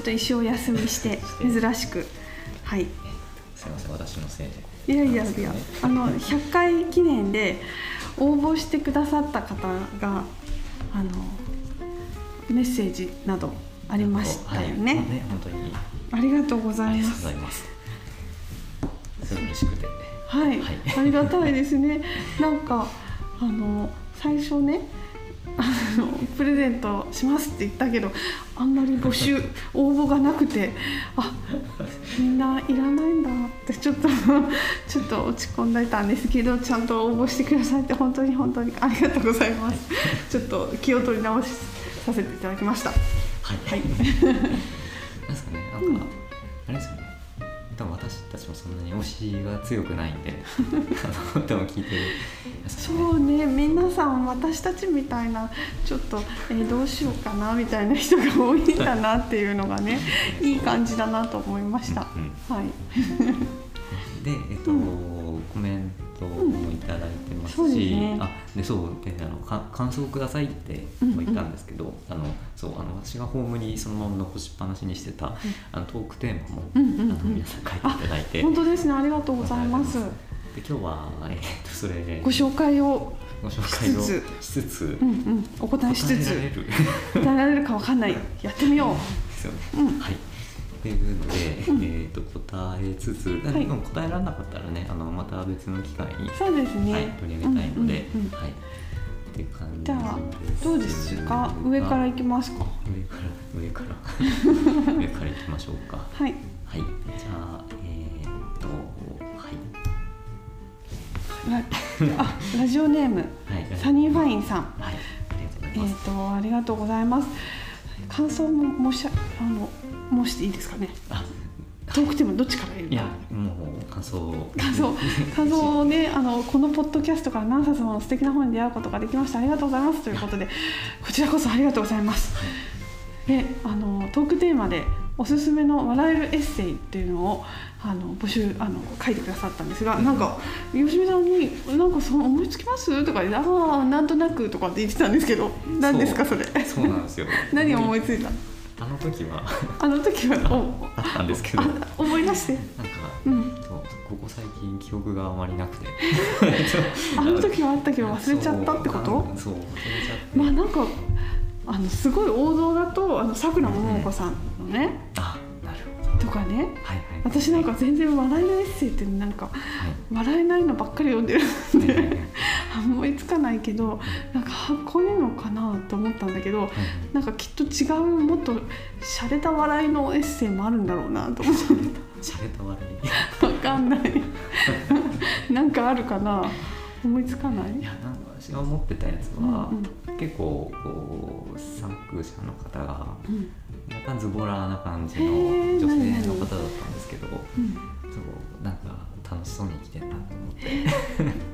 ょっと一生お休みして珍しく。はい。すいません私のせいで。いやいやいやあの100回記念で応募してくださった方があのメッセージなどありましたよね。はい、ね本当に。ありがとうご。ざいます。すごい嬉しくて。はい、はい。ありがたいですね。なんかあの最初ね。あ のプレゼントしますって言ったけどあんまり募集 応募がなくてあみんないらないんだってちょっと ちょっと落ち込んでたんですけどちゃんと応募してくださって本当に本当にありがとうございます。ちょっと気を取り直しさせていただきました。はい、はい。なんですかね。なんか、あれですよね多分私たちもそんなに推しが強くないんで あの多分聞いてるそうね皆さん私たちみたいなちょっと、えーどうしようかなみたいな人が多いんだなっていうのがね いい感じだなと思いました、うんはい。でえっと、コメントもいただいてますし、そうですね。あでそうであのか感想をくださいっても言ったんですけど、あのそうあの私がホームにそのまま残しっぱなしにしてた、あのトークテーマも、うんうんうん。あの皆さん書いていただいて本当ですね。ありがとうございます。で今日は、えっとそれご紹介をご紹介をしつしつつうんうん。お答えしつつ答えられる。答えられるかわかんない。やってみよ ですよね。うん。はい。っていうので、えっ、と答えつつ、ではい。も答えられなかったらね、あのまた別の機会に、うそうですね、はい、取り上げたいので、うんうんうん。はい。って感じじゃあどうですか？上から行きますか？上から上から。上から行きましょうか。はい。はい。じゃあえっ、とはい。ら あラジオネームはい。サニーファインさん。はい。ありがとうございえっ、ます。とありがとうございます。感想も申しあの申していいですかね？あ。トークテーマどっちから言ういやもう感想。を感想。感想をね あのこのポッドキャストから何冊もの素敵な本に出会うことができました。ありがとうございます。ということでこちらこそありがとうございます。であのトークテーマでおすすめの笑えるエッセイっていうのをあの募集あの書いてくださったんですがなんか吉見さんに「なんかその思いつきます?」とか言って「ああなんとなく」とかって言ってたんですけど何ですかそれ？そうなんですよ。何を思いついた？あの時は。あの時は おあったんですけど。あ思い出して。なんか、うん。ここ最近記憶があまりなくて。あの時はあったけど忘れちゃったってこと？そう忘れちゃって、まあなんかあのすごい王道だとあのさくらももこさんのね。あなるほどとかね。はいはい。私なんか全然笑えないエッセイってなんかはい。笑えないのばっかり読んでるんはいはいはい。で思いつかないけどなんかあこういうのかなと思ったんだけどなんかきっと違うもっと洒落た笑いのエッセイもあるんだろうなと思って。しゃれた笑い。わかんない。なんかあるかな。思いつかない？いやなんか私が思ってたやつは、うん。結構こう作者の方がうんなんかズボラな感じへのー女性の方だったんですけどうんそうなんか楽しそうに生きてんなと思って。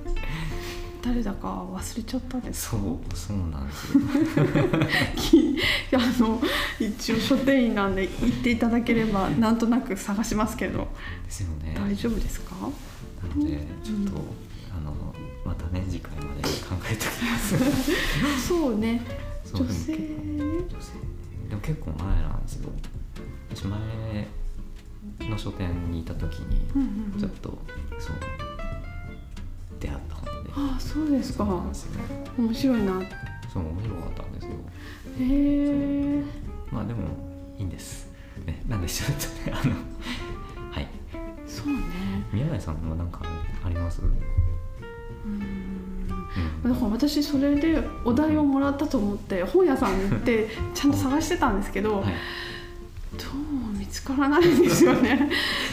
誰だか忘れちゃったです。そうそうなんです あの一応書店員なんで言っていただければなんとなく探しますけど。ですよね。大丈夫ですか？なのでちょっと、あのまたね次回まで考えておきます。そうね。女性？女性でも結構前なんですよ私前の書店にいた時にちょっとそう出会った本で。ああそうですか面白いな。へそう面白かったんですよ。えまあでもいいんです。ねなんでちょっとねあのはい。そうね。宮台さんは何かあります？うんうんだから私それでお題をもらったと思って本屋さんに行ってちゃんと探してたんですけど、はい。どうも見つからないんですよね。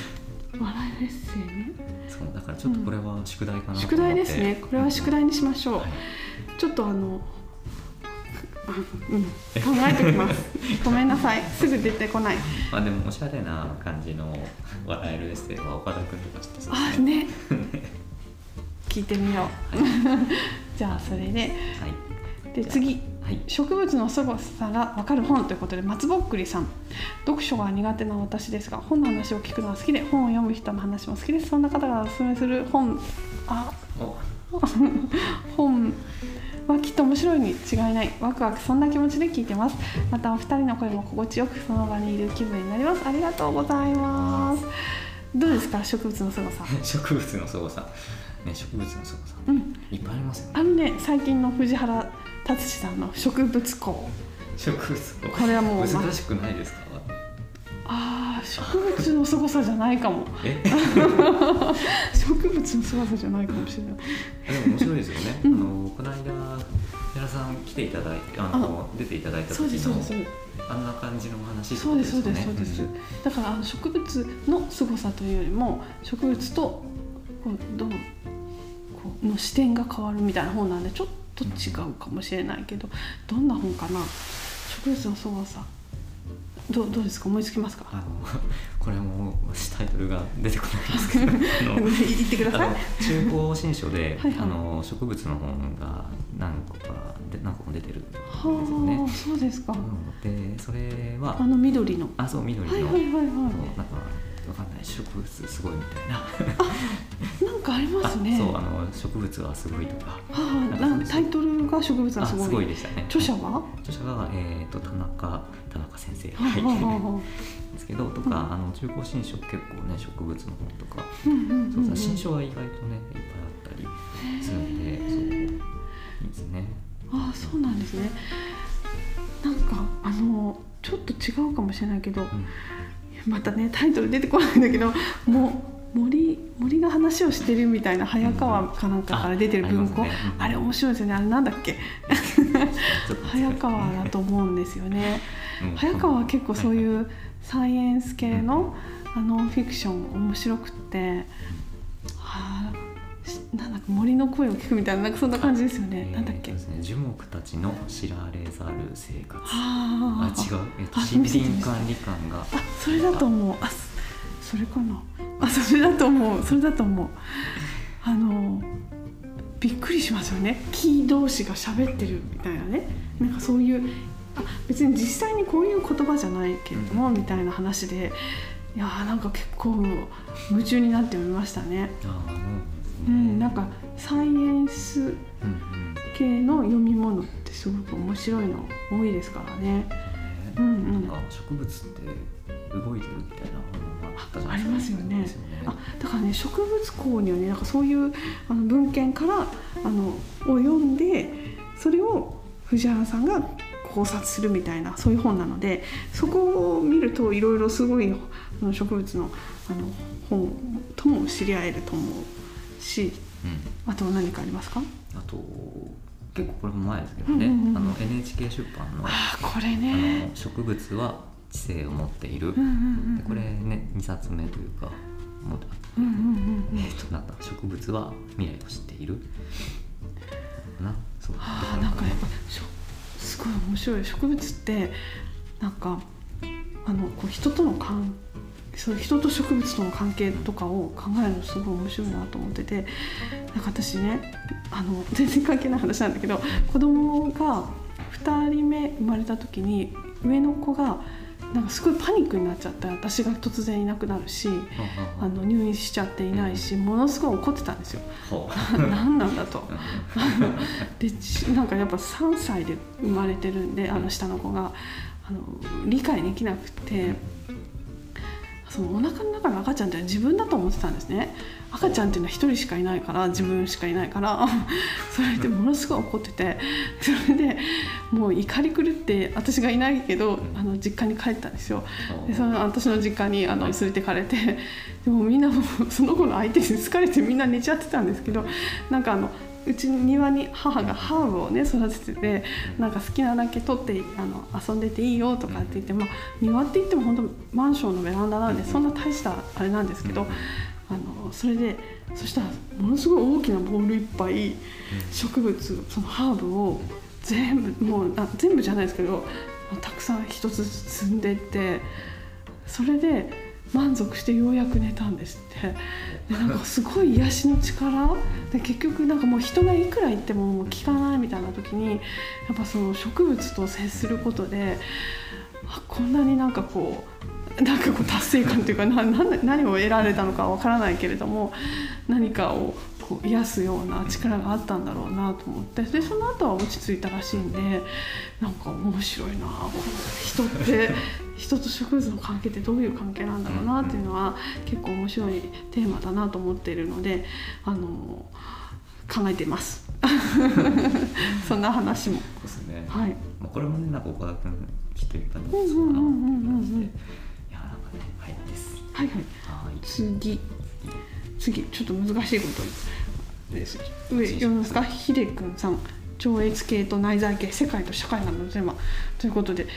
笑いエッセイねそうだからちょっとこれは宿題かなと思って。宿題ですね。これは宿題にしましょう、はい。ちょっとあのあうん。考えておきます。ごめんなさい。すぐ出てこない。まあでもおしゃれな感じの笑えるエッセイは岡田君とかしてそうあね 聞いてみよう。じゃあそれで。はい。で次。はい。はい植物の凄さがわかる本ということで松ぼっくりさん。読書が苦手な私ですが本の話を聞くのが好きで本を読む人の話も好きです。そんな方がおすすめする本。あ。お。本はきっと面白いに違いない。ワクワクそんな気持ちで聞いてます。またお二人の声も心地よくその場にいる気分になります。ありがとうございます。どうですか植物の凄さ 植物の凄さね植物の凄さ。うん。いっぱいありますよね。あのね最近の藤原達史さんの植物校植物これはもうま難しくないですか？あー植物の凄さじゃないかも。え？植物の凄さじゃないかもしれない。でも面白いですよね、うん。あのこの間寺さん来ていただいてあの出ていただいたそう時のですそうです。あんな感じのお話そうですそうですそうです、ん。だからあの植物の凄さというよりも植物とこうどうの視点が変わるみたいな本なんでちょっと違うかもしれないけどどんな本かな？植物の凄さ。どうどうですか？思いつきますか？あの これもタイトルが出てこないんですけど 言ってください。中高新書ではいはい。あの植物の本が何個かで何個も出てるんですよね。はあ。そうですか。うん。でそれはあの緑の。あそう緑の、はいはいはいはい。なんかわかんない。植物すごいみたいな。なんかありまあすね。そうあの植物はすごいとか。はあ、なんタイトルが植物はすごい。ごいでしたね。著者は？著者が、えー、と田中田中先生。はい。はですけどとか、あの中高新書結構ね植物の本とか、あうんうんうん。そううん新書は意外とねいっぱいあったりするんでそう。いいですね。ああそうなんですね。なんかあのちょっと違うかもしれないけどうんまたねタイトル出てこないんだけどもう森森が話をしてるみたいな早川かなんかから出てる文庫、あねうんあれ面白いですよね。あれなんだっけ？早川だと思うんですよね。うん。早川は結構そうはいうサイエンス系のあのフィクション面白くって、なんだか森の声を聞くみたいななんかそんな感じですよね、えーなんだっけ、ね。樹木たちの知られざる生活。はあ違う、えっと、あ森林管理官が。あそれだと思う。あそそれかな。あそれだと思う。それだと思う。あのびっくりしますよね。木同士が喋ってるみたいなね。なんかそういうあ別に実際にこういう言葉じゃないけれども、みたいな話でいやーなんか結構夢中になって読みましたね。あーう、うんんなんかサイエンス系の読み物ってすごく面白いの多いですからね。ねうん。うんなんか植物って動いてるみたいなものがあったじゃありますすよね。あだからね植物工にはねなんかそういうあの文献からあのを読んでそれを藤原さんが考察するみたいなそういう本なのでそこを見るといろいろすごい植物のあの本とも知り合えると思うしうん。あと何かありますか？あと結構これも前ですけどね、うんうんうんあの NHK 出版の「ああこれね。の植物は知性を持っている」うんうんうんでこれね2冊目というかもううんうん。えっとなんだ植物は未来を知っている。かなそう。あーなんかやっぱすごい面白い。植物ってなんかあのこう人との関そう人と植物との関係とかを考えるのすごい面白いなと思っててなんか私ねあの 全然関係ない話なんだけど子供が2人目生まれた時に上の子がなんかすごいパニックになっちゃって私が突然いなくなるしあの入院しちゃっていないしものすごい怒ってたんですよ。ほ 何なんだと。う でちなんかやっぱ3歳で生まれてるんであの下の子が。あの理解できなくてそのお腹の中の赤ちゃんって自分だと思ってたんですね。赤ちゃんっていうのは1人しかいないから自分しかいないから。それでものすごい怒ってて。それでもう怒り狂って私がいないけどあの実家に帰ったんですよ。でその私の実家にあの連れてかれて。でもみんなもうその子の相手に疲れてみんな寝ちゃってたんですけどなんかあのうちの庭に母がハーブをね育てててなんか好きなだけ取ってあの遊んでていいよとかって言って、まあ、庭って言っても本当マンションのベランダなんでそんな大したあれなんですけどあのそれでそしたらものすごい大きなボールいっぱい植物そのハーブを全部もうあ全部じゃないですけどたくさん一つ積んでいってそれで満足してようやく寝たんですって。でなんかすごい癒しの力。で結局なんかもう人がいくら言ってももう聞かないみたいな時にやっぱその植物と接することであこんなになんかこうなんかこう達成感というかな な何を得られたのかわからないけれども何かをこう癒すような力があったんだろうなと思って。でその後は落ち着いたらしいんでなんか面白いな人って。人と植物の関係ってどういう関係なんだろうなっていうのは結構面白いテーマだなと思っているのであの考えています。そんな話も。そうですね、はい。まあ、これもねなんか岡田君きっと言ったんでうなってうんうんうんうん感じでいやなんかねはいです。はいはい。はい。次。次。ちょっと難しいこと。です上読みますか？ひでくんさん超越系と内在系世界と社会などのテーマということで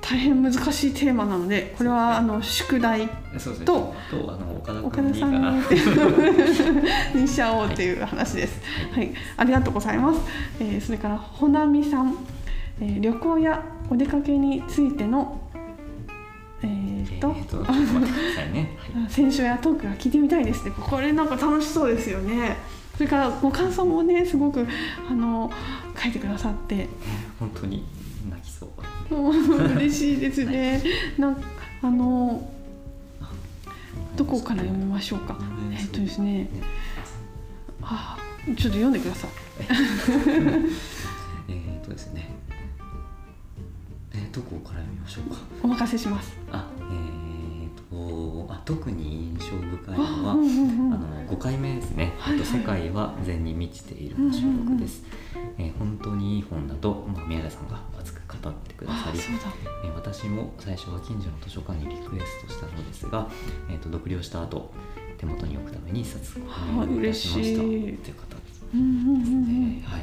大変難しいテーマなのでこれはあの宿題と岡田さん にしちゃおうっていう話です。はい、ありがとうございます。えーそれからほなみさん、えー旅行やお出かけについてのえーっと、えー選手やトークが聞いてみたいですね。これなんか楽しそうですよね。それからご感想もねすごくあの書いてくださって本当に泣きそう嬉しいですね。なんあのどこから読みましょうか。えーっとですね。あちょっと読んでください。えーとですねえーどこから読みましょうかお任せします。あ特に印象深いのは、あうんうんうんあの5回目ですね、はいはい。えっと世界は善に満ちている」の収録です、えー本当にいい本だと、まあ、宮田さんが熱く語ってくださり。えー私も最初は近所の図書館にリクエストしたのですが、えー、と独立した後手元に置くために一冊あ購入いたしました。とい。いう方ですうんうんうんうん。ね。はい。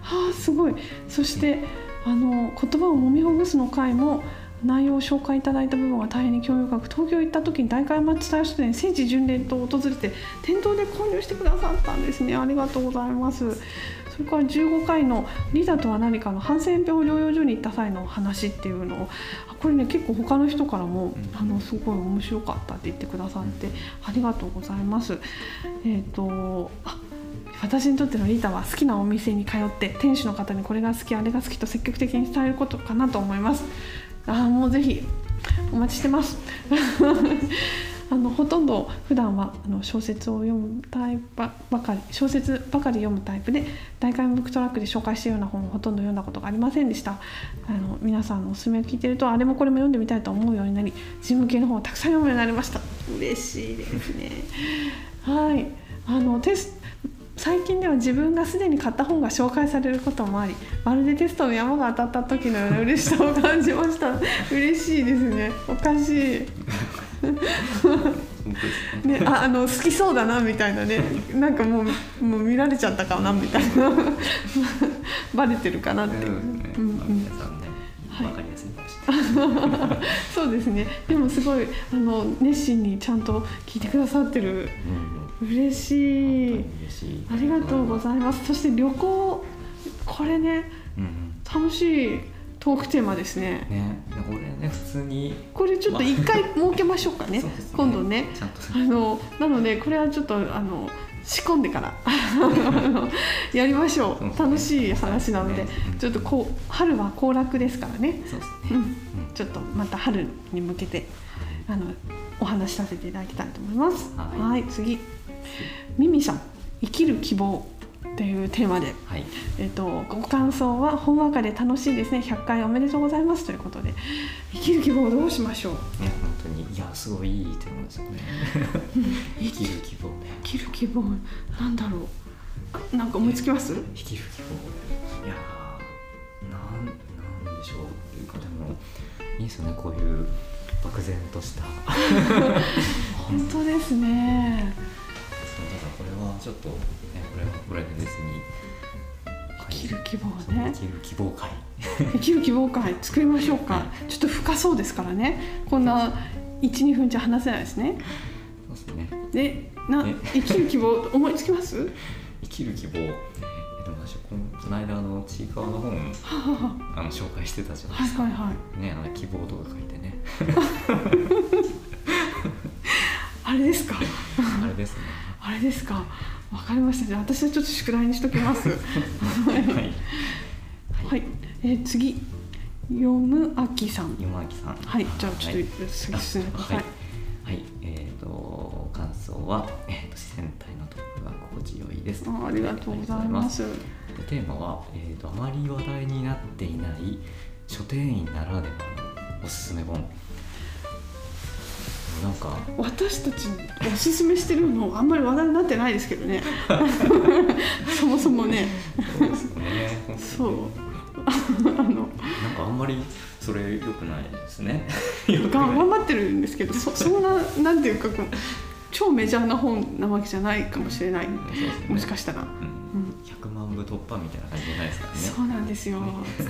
はあすごい。そしてあの言葉を揉みほぐすの回も内容を紹介いただいた部分が大変に興味深く東京行った時に大会町伝え書店聖地巡礼と訪れて店頭で購入してくださったんですねありがとうござい。ますそれから15回の「リザとは何か」のハンセン病療養所に行った際の話っていうのをあこれね結構他の人からも、うん。あのすごい面白かったって言ってくださって、ありがとうございます。えっ、とあ私にとってのリータは好きなお店に通って店主の方にこれが好きあれが好きと積極的に伝えることかなと思いますあもうぜひお待ちしてます。あのほとんど普段はあの小説を読むタイプばかり小説ばかり読むタイプで大会ブックトラックで紹介しているような本をほとんど読んだことがありませんでした。あの皆さんのおすすめを聞いてるとあれもこれも読んでみたいと思うようになり事務系の本をたくさん読むようになりました。嬉しいですね。はい。あのテス最近では自分がすでに買った本が紹介されることもありまるでテストの山が当たった時のような嬉しさを感じました。嬉しいですね。おかしい。ね ね、ああの好きそうだなみたいなね。なんかもうもう見られちゃったかなみたいな。バレてるかなっていう、うん。皆さんね、はい。わかりやすい。そうですね。でもすごいあの熱心にちゃんと聞いてくださってる。うん嬉しい。嬉しい。ありがとうございます。そして旅行これねうんうん。楽しいトークテーマですね。ね、これね普通に。これちょっと一回設けましょうかね。そうです今度ね。あのなのでこれはちょっとあの仕込んでから やりましょう。ね。楽しい話なので、ね。うん。ちょっとこう春は行楽ですからね、そうですね。うん、うん。ちょっとまた春に向けてあのお話しさせていただきたいと思います。はい次ミミさん生きる希望っていうテーマで、はい。えっとご感想はほんわかで楽しいですね100回おめでとうございますということで生きる希望をどうしましょう？ね本当にいやすごいいいテーマですよね。生きる希望ね。生きる希望？なんだろう？なんか思いつきます？生きる希望。いやーなんなんでしょう。いうかでもいいですよねこういう漠然とした。本当ですねちょっとねこれはこれで別に。生きる希望ね生きる希望会。生きる希望会作りましょうかちょっと深そうですからねこんな12分じゃ話せないですねそうですね。でなえ？生きる希望思いつきます？生きる希望。えでも私このこの間あのちいかわの本はは あの紹介してたじゃないはですか。いはいはいねあの希望とか書いてね。れですか？あれですねあれですか？わかりました。じゃあ私はちょっと宿題にしときます。はい。はい、えー次。読むあきさん。山木さん。はい。じゃあちょっとはい。次進めてください、はい、はい、えっ、と感想は、えー、と自然体のトップが心地よいです。あありがとうございます。でテーマは、えーとあまり話題になっていない書店員ならではのおすすめ本。なんか私たちおすすめしてるのあんまり話題になってないですけどね。そもそもね。そうですよね。そう。あのなんかあんまりそれ良くないですね。頑張ってるんですけどそそんななんていうか超メジャーな本なわけじゃないかもしれない。ね。もしかしたら、うん。100万部突破みたいな感じじゃないですからね。そうなんですよ。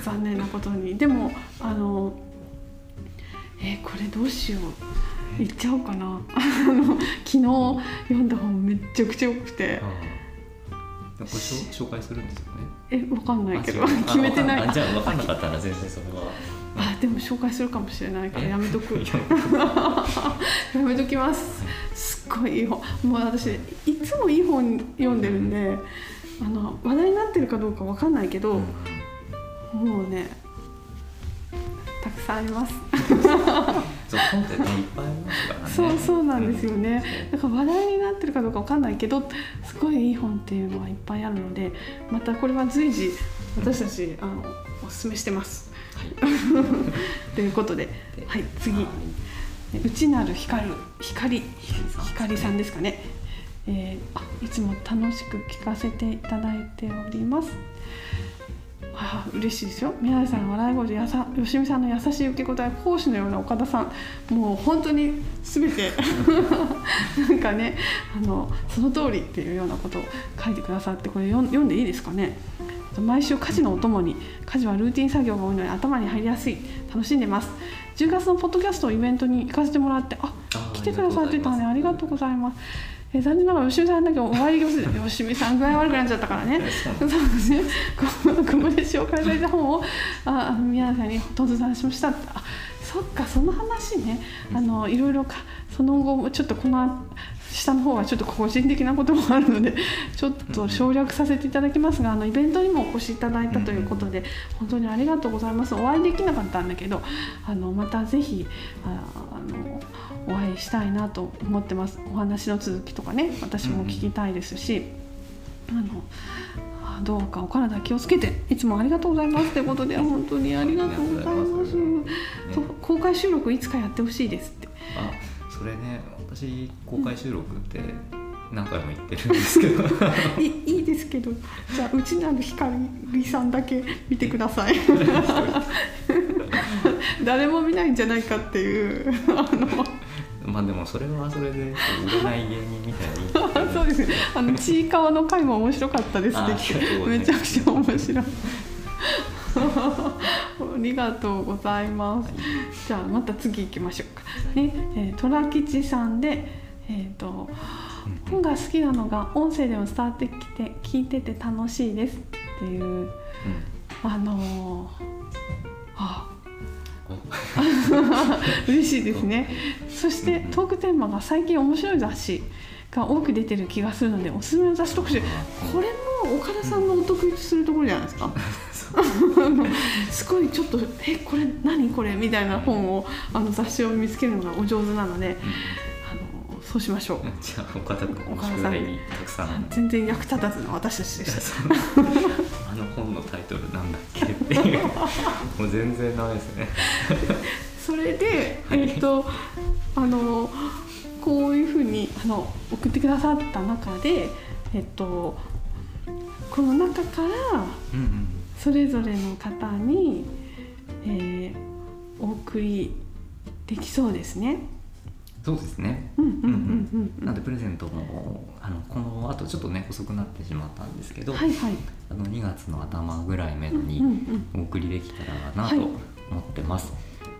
残念なことに。でもあのえーこれどうしよう。言っちゃおうかな。あ の昨日読んだ本めっちゃくちゃ良くて。これ紹介するんですよね。えわかんないけど。決めてない。あじゃあ分かんなかったら全然それは。あでも紹介するかもしれないからやめとく。い ややめときます。すっごいいい本。もう私いつもいい本読んでるんであの話題になってるかどうかわかんないけど、もうねたくさんあります。そう本ってねいっぱいありますからね。そうそうなんですよね。うん。だから話題になってるかどうかわかんないけどすごいいい本っていうのがいっぱいあるのでまたこれは随時私たちあのおすすめしてます。はい。ということでではい次。はい。内なる光る光光さんですかね、えーあいつも楽しく聞かせていただいておりますああ嬉しいですよ。宮根さんの笑い声でやさ吉見さんの優しい受け答え講師のような岡田さん。もう本当に全て。なんかねあのその通りっていうようなことを書いてくださってこれ読んでいいですかね？毎週家事のお供に家事はルーティン作業が多いので頭に入りやすい。楽しんでます。10月のポッドキャストイベントに行かせてもらってあ来てくださってたね。ありがとうございます。え残念ながら吉見さんだけお会いできません吉見さん具合悪くなっちゃったからね。そうですね。ここここで紹介された本をああの宮根さんに突然しました。あそっかその話ね。あのいろいろかその後もちょっとこの下の方はちょっと個人的なこともあるので ちょっと省略させていただきますがあのイベントにもお越しいただいたということで本当にありがとうございます。お会いできなかったんだけどあのまたぜひああのお会いしたいなと思ってます。お話の続きとかね私も聞きたいですし、あのあどうかお体気をつけていつもありがとうございます。ということで本当にありがとうございます。公開収録いつかやってほしいですって。あそれね私公開収録って何回も言ってるんですけど。いいいですけど。じゃあうちなるひかりさんだけ見てください。誰も見ないんじゃないかっていうあの。まあでもそれはそれで売れない芸人みたいに。そうですね。あのちいかわの回も面白かったですあね。めちゃくちゃ面白い。あ りがとうございます、じゃあまた次行きましょうか。ね、えー、虎吉さんでえっ、と本が好きなのが音声でも伝わってきて聞いてて楽しいです。っていう。うん。あのーあ。お 嬉しいですね。そしてトークテーマが最近面白い雑誌が多く出てる気がするのでおすすめの雑誌特集これも岡田さんのお得意とするところじゃないですか すごいちょっと「えこれ何これ?」みたいな本をあの雑誌を見つけるのがお上手なのであのそうしましょう。じゃあ岡田君岡田さんに。たくさん。全然役立たずの私たちでした あの本のタイトルなんだっけ？っていうもう全然ダメですね。それで、えっとあのこういうふうにあの送ってくださった中で、えっと、この中からうんうんそれぞれの方に、えーお送りできそうですね。そうですねうんうんうんうんうんなんでプレゼントもあのこのあとちょっとね遅くなってしまったんですけど、はいはい。あの2月の頭ぐらいめどにお送りできたらなはいと思ってます。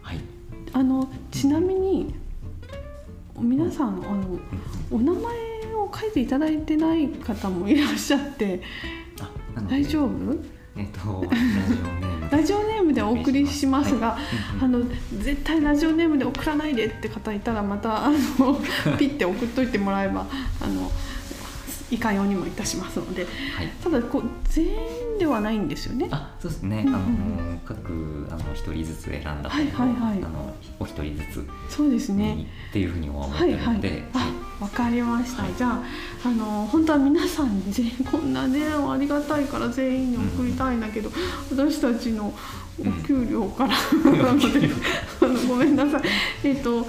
はい。あのちなみに皆さんあのお名前を書いていただいてない方もいらっしゃって大丈夫？えっ、とラジオネーム。でお送りしますが、はい。あの絶対ラジオネームで送らないでって方いたらまたあの ピッて送っといてもらえばあのいかようにもいたしますのではい。ただこう全員ではないんですよね。あそうですね、うんうんあの各あの一人ずつ選んだ本を、はいはいはい。あのお一人ずつそうですね。にっていうふうには思ってはいはい。るので、あわかりました、はい。じゃああの本当は皆さんにこんなねありがたいから全員に送りたいんだけど、私たちのお給料から、なので あのごめんなさい。えっ、と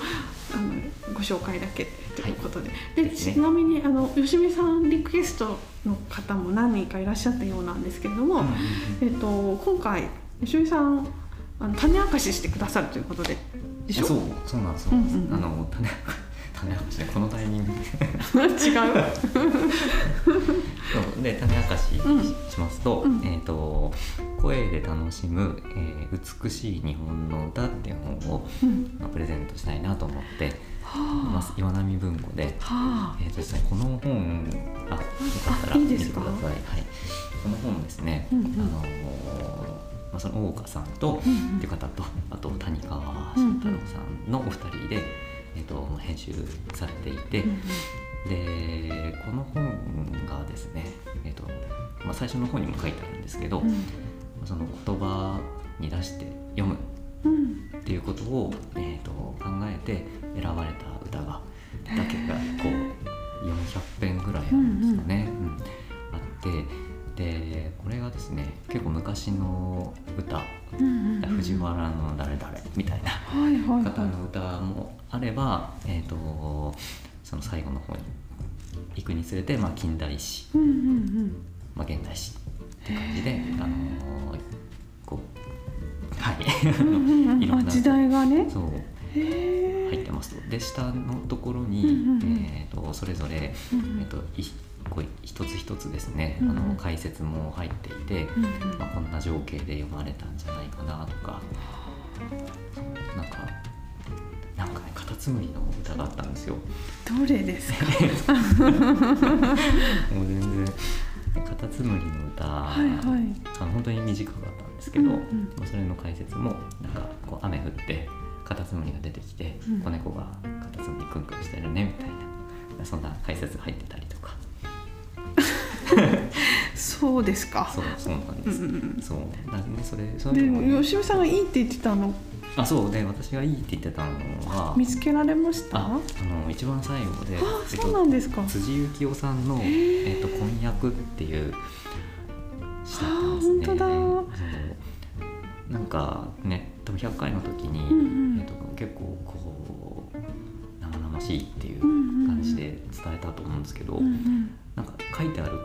あのご紹介だけということで,、でですね。ちなみにあの吉見さんリクエストの方も何人かいらっしゃったようなんですけれども、うんうんえっ、と今回吉見さんあの種明かししてくださるということででしょ？そうそうなんですよ、うんうんうん。あの種種明かしねこのタイミング。で違う。そうで種明かしうん。しますと,、うん。えー、と声で楽しむ、えー美しい日本の歌」っていう本を、うん。まあプレゼントしたいなと思ってはあ。岩波文庫で、はあ。えー、とですねこの本あよかったらあいい見てください。はい、この本ですね、うんうん。あのーまあ、その大岡さんと、うんうん。っていう方とあと谷川慎太郎さんのお二人で、えー、と編集されていて、うんでこの本がですね、えーとまあ、最初の方にも書いてあるんですけど、うん。その言葉に出して読むうん。っていうことを、えー、と考えて選ばれた歌がだけがこう400編ぐらいあるんですよね、うんあってでこれがですね結構昔の歌。うんうん藤原の誰々みたいな方はの歌もあれば、えー、とその最後の方に行くにつれて、まあ、近代史、いうんうん。まあ、現代史って感じで、あのーこうはい。うんうんうん。いろんなあ時代がね。そう。入ってますと。で下のところに、うんうんうん。えー、とそれぞれ、うんえー、といこう一つ一つですね、うんうん。あの解説も入っていて、うんうん。まあ、こんな情景で読まれたんじゃないかなとかなんかなんかねカタツムリの歌があったんですよ。どれですか？もう全然カタツムリの歌、はいはい。あの本当に短かったんですけど、うんうん。まあ、それの解説もなんかこう雨降ってカタツムリが出てきて、うん。子猫がカタツムリクンクンしてるねみたいなそんな解説入ってたりとか。そうですか。そうそうなんです、うんうんうん。そう。だねそれそういうのもで吉見さんがいいって言ってたのあそうで私がいいって言ってたのは見つけられました？ああの一番最後であそうなんですか。辻幸雄さんの、えーと「婚約」っていう詩だったんですね。なんかね多分100回の時に、うんうん。えー、と結構こう生々しいっていう感じで伝えたと思うんですけど、うんうん。なんか書いてある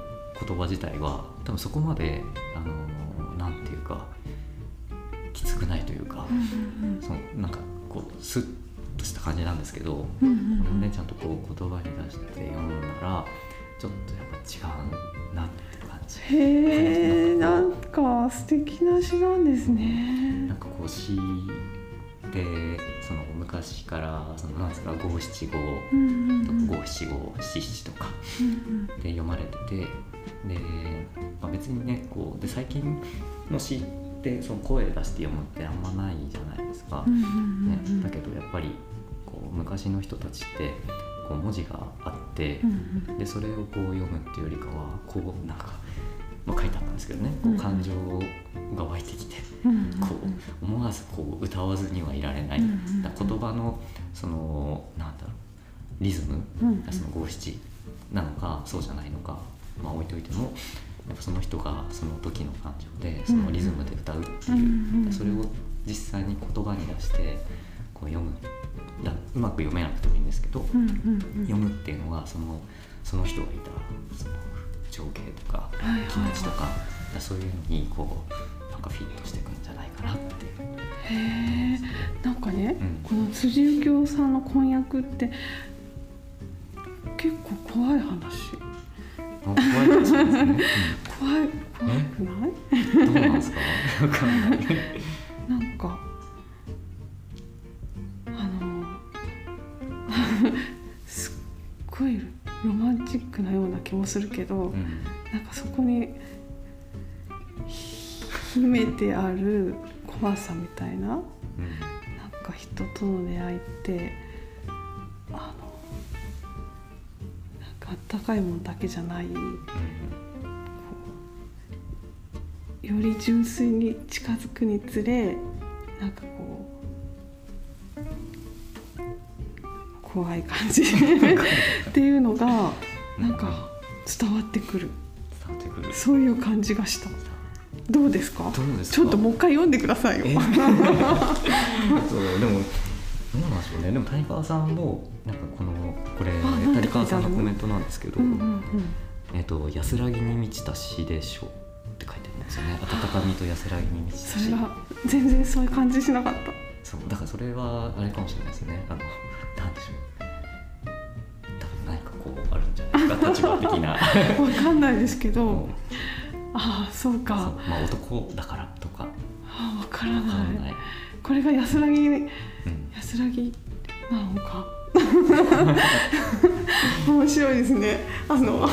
言葉自体は多分そこまであのなんていうかきつくないというか、うんそのなんかこうスッとした感じなんですけど、うんうんこれをねちゃんとこう言葉に出して読んだらちょっとやっぱ違うなって感じ。へえなんか素敵な詩なんですね。なんかこう詩でその昔からそのなんですか五七五五七五七七とかうん。で読まれててで、まあ、別にねこうで最近の詩ってその声出して読むってあんまないじゃないですか。ねうんだけどやっぱりこう昔の人たちってこう文字があって、うんうん。でそれをこう読むっていうよりかはこうなんか、まあ、書いてあったんですけどね。こううん感情が湧いてきて、こう思わずこう歌わずにはいられない、うんうん言葉のそのなんだろうリズム、うんうん。その五七なのかそうじゃないのか、まあ、置いといてもその人がその時の感情でそのリズムで歌うっていう、それを実際に言葉に出してこう読む。だうまく読めなくてもいいんですけど、読むっていうのがそのその人がいたその情景とか気持ちとか,、そういうのにこうなんかフィットしていくんじゃないかなっていう。へえ。なんかね、うん。この辻幸雄さんの婚約って結構怖い話。あ怖いですね、怖い。怖くない？うん、どうなんですか？わかんない。なんかあのすっごいロマンチックなような気もするけど、うん。なんかそこにひ秘めてある怖さみたいななん。うんか人との出会いってかいものだけじゃないより純粋に近づくにつれなんかこう怖い感じ。っていうのがなんか伝わってくる。そういう感じがした。どうですか？どうですか？ちょっともう一回読んでくださいよ。え？そ うでもどうなんでしょうねでも谷川さんもなんかこのこれ谷川さんのコメントなんですけどうんうんうん。えっと安らぎに満ちた詩でしょうって書いてあるんですよね。温かみと安らぎに満ちた詩。それが全然そういう感じしなかった。そうだからそれはあれかもしれないですね。あのなんでしょう。多分何かこうあるんじゃないですか立場的な。わかんないですけど。ああそうか。まあ男だからとか。ああわからわかないんない、これが安らぎうん、安らぎなのか。面白いですね。あの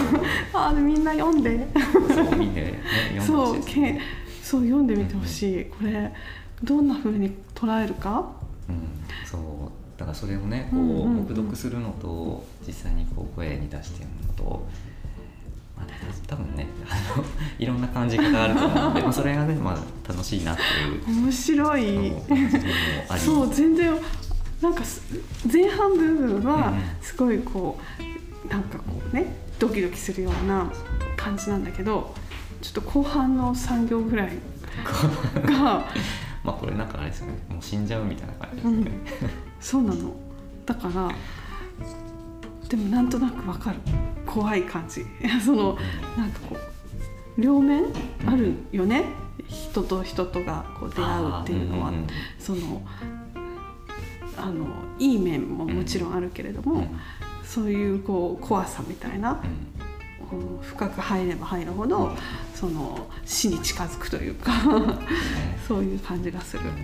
あみんな読んで。そうみんなね 読んでね。けそう読んでみてほしい。これどんな風に捉えるか？うん、そうだからそれをねこう、うんうんうん。黙読するのと実際にこう声に出して読むのと、まあね、多分ねあのいろんな感じ方があると思うので、まあ、それがね、まあ、楽しいなっていう。面白い。そう自分もあり。そう全然なんかす前半部分はうん。すごいこうなんかこうねドキドキするような感じなんだけどちょっと後半の3行ぐらいが まあこれなんかあれですよね。もう死んじゃうみたいな感じですうん。ね、そうなの。だからでもなんとなくわかる。怖い感じ。そのなんかこう両面あるよね。人と人とがこう出会うっていうのは。あーんんそのあのいい面ももちろんあるけれども、うん。そういうこう怖さみたいな、うん。うん深く入れば入るほどその死に近づくというかね。そういう感じがする。なんか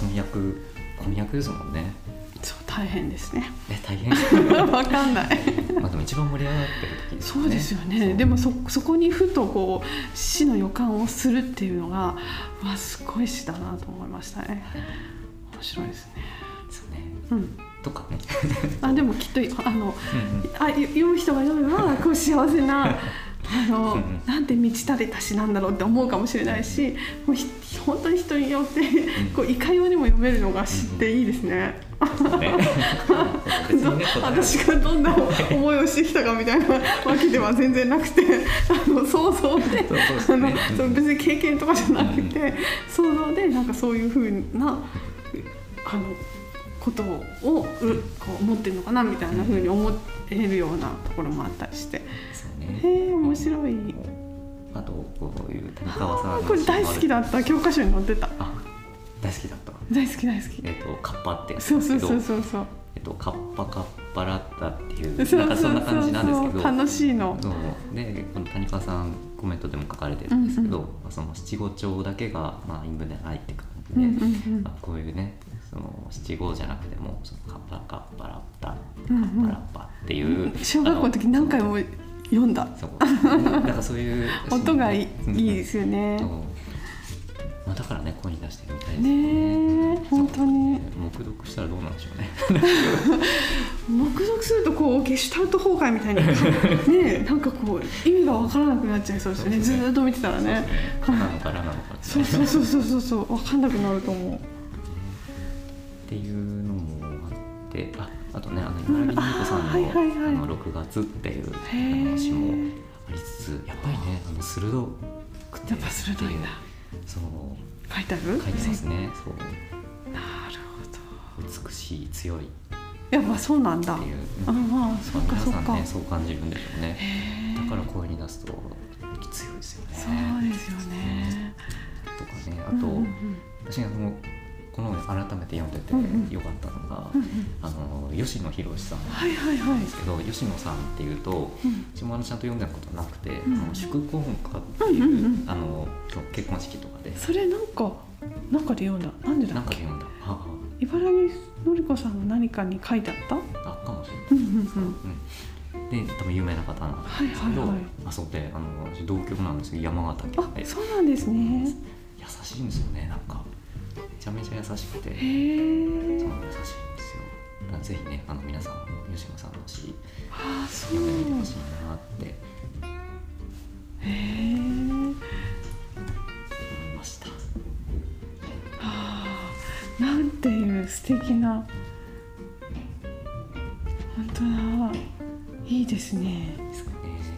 婚約婚約ですもんねそう大変ですね。え大変？わかんない。まあでも一番盛り上がってる時ですよね。そうですよね。でもそそこにふとこう死の予感をするっていうのがわすごい死だなと思いましたね。面白いですね。そうね。うん。とかね。あでもきっとあのうんうん。あよ読む人が読めばこう幸せな あの、うん。うんなんて満ち足りた詩なんだろうって思うかもしれないしもうひ本当に人によってこういかようにも読めるのが詩っていいですね。ね。私がどんな思いをしてきたかみたいなわけでは全然なくて あの想像であのねそう別に経験とかじゃなくて、うん。想像でなんかそういうふうなあのことをうこう思ってるのかなみたいなふうに思えるようなところもあったりして。へえ面白い。あとこういう谷川さんのこれ大好きだった。教科書に載ってた。あ大好きだった。大好き大好き。えっ、とカッパってそうそうそうそうそう。えっとカッパカッパラッタっていうなんかそんな感じなんですけど。楽しいの。そう。でこの谷川さんコメントでも書かれてるんですけど、うんまあ、その七五調だけがまあ陰部でないって感じで、うんうんうん。まあ、こういうねその七五じゃなくてもそのカッパカッパラッタカうんうん。ッパラッパっていう、小学校の時何回も読んだ。そう。だからそういう音がいいうんいいですよね。まあ、だからね声に出してみたいですね。ねえ本当に。黙読したらどうなんでしょうね。黙読するとこうゲシュタルト崩壊みたいに。ねえなんかこう意味がわからなくなっちゃいそうですよね。ずーっと見てたらね。そうなのかななのかそうそうそうそうそうそう。分かんなくなると思う。っていうねあの今木美子さんの,、はいはいはいあの6月っていう話もありつつやっぱりねあの鋭くてやっぱ鋭いんだ。そう書いてある？書いてますね。そう。なるほど。美しい強い。っやっぱそうなんだ。ていう、ああそっかそっか。ねそう感じるんでしょうね。だから声に出すと強いですよね。そうですよね。とかねあと、うんうんうん。私がもうこの改めて読んでてよかったのが、あの吉野博さんはいはいはい。なんですけど、吉野さんっていうとうん。私もあのちゃんと読んだことなくて、うん。あの祝婚歌っていう,、結婚式とかで。それなんかなんかで読んだ。なんでだっけ？なんかで読んだ。あ茨城のり子さんの何かに書いてあった？ああかもしれない、うんうんで多分有名な方なんですけど、はいはいはい。まあ、そうであの私同居なんですけど山形県あでそうなんですね。優しいんですよねなんか。めちゃめちゃ優しくて。そう優しいんですよ。ぜひねあの皆さんも吉野さんの詩読んでみてほしいなって。へえ思いました。あーなんていう素敵な本当だ。いいですね。ね。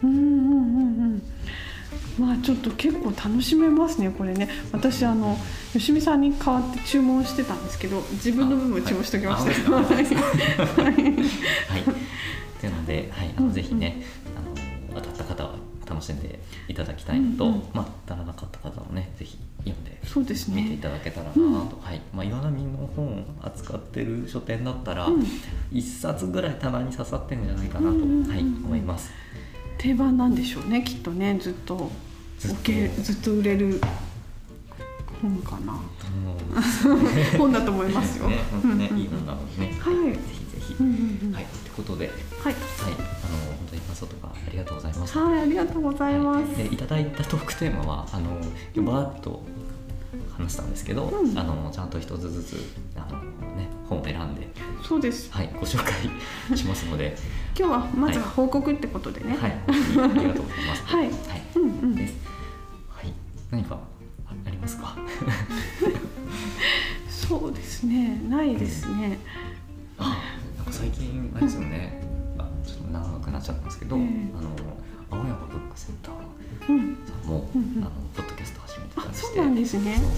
うんうんうんうんまあちょっと結構楽しめますねこれね。私あの吉見さんに代わって注文してたんですけど自分の部分を注文しておきました。あはい。あはい。はい。というので、はい、あうんうん。のぜひね、あの当たった方は楽しんでいただきたいのと、うんうん。まあ当たらなかった方もね、ぜひ読んでそうです見ていねただけたらなと、うん。はい、まあ岩波の本を扱ってる書店だったらうん。一、冊ぐらい棚に刺さってるんじゃないかなと、うんうんうん。はい思います。定番なんでしょうねきっとねずっとずっずっと売れる本かな。も本だと思いますよ。ね、ね、うんうんいい本なのでね、はい。ぜひぜひ、うんうんうん。はい、ってことで、はい、はい、あの本当に感想とかありがとうございました。はい、ありがとうございます。でいただいたトークテーマはあのバーッと話したんですけど、うん。あのちゃんと一つずつあの、ね、本を選んで、そうです。はい、ご紹介 しますので、今日はまずは報告ってことでね。はい、本当にありがとうございます。はいはい、うんうんです。はい、何かあありますか？そうですね。ないですね。あ、なんか最近あれですよね。あ、ちょっと長くなっちゃったんですけど、ええあの青山ブックセンターうん。さんも、うんうんあのポッドキャスト始めてたあ、りして、そうなんですねそう。ね。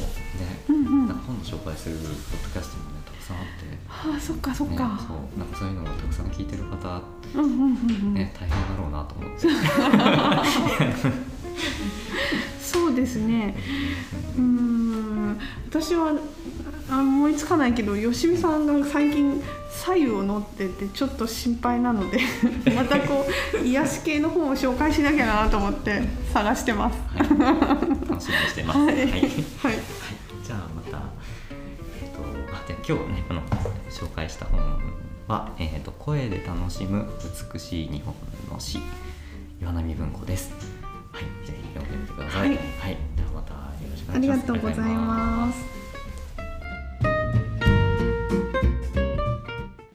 うんうん。あなんか本の紹介するポッドキャストもねさんあって、あ、そっかそっね、か。そうなんかそういうのをたくさん聞いてる方、うんうんうんうん。ね大変だろうなと思って、そうですね。うーん。私はあ思いつかないけど、吉見さんが最近左右を乗っててちょっと心配なので、またこう癒し系の本を紹介しなきゃなと思って探してます。はい、楽しみにしてます。はい。はい、今日ねこの紹介した本はえっ、と声で楽しむ美しい日本の詩岩波文庫です。はい、ぜひ読んでみてください。はいはい、ではまたよろしくおあり願いします。がとうございます。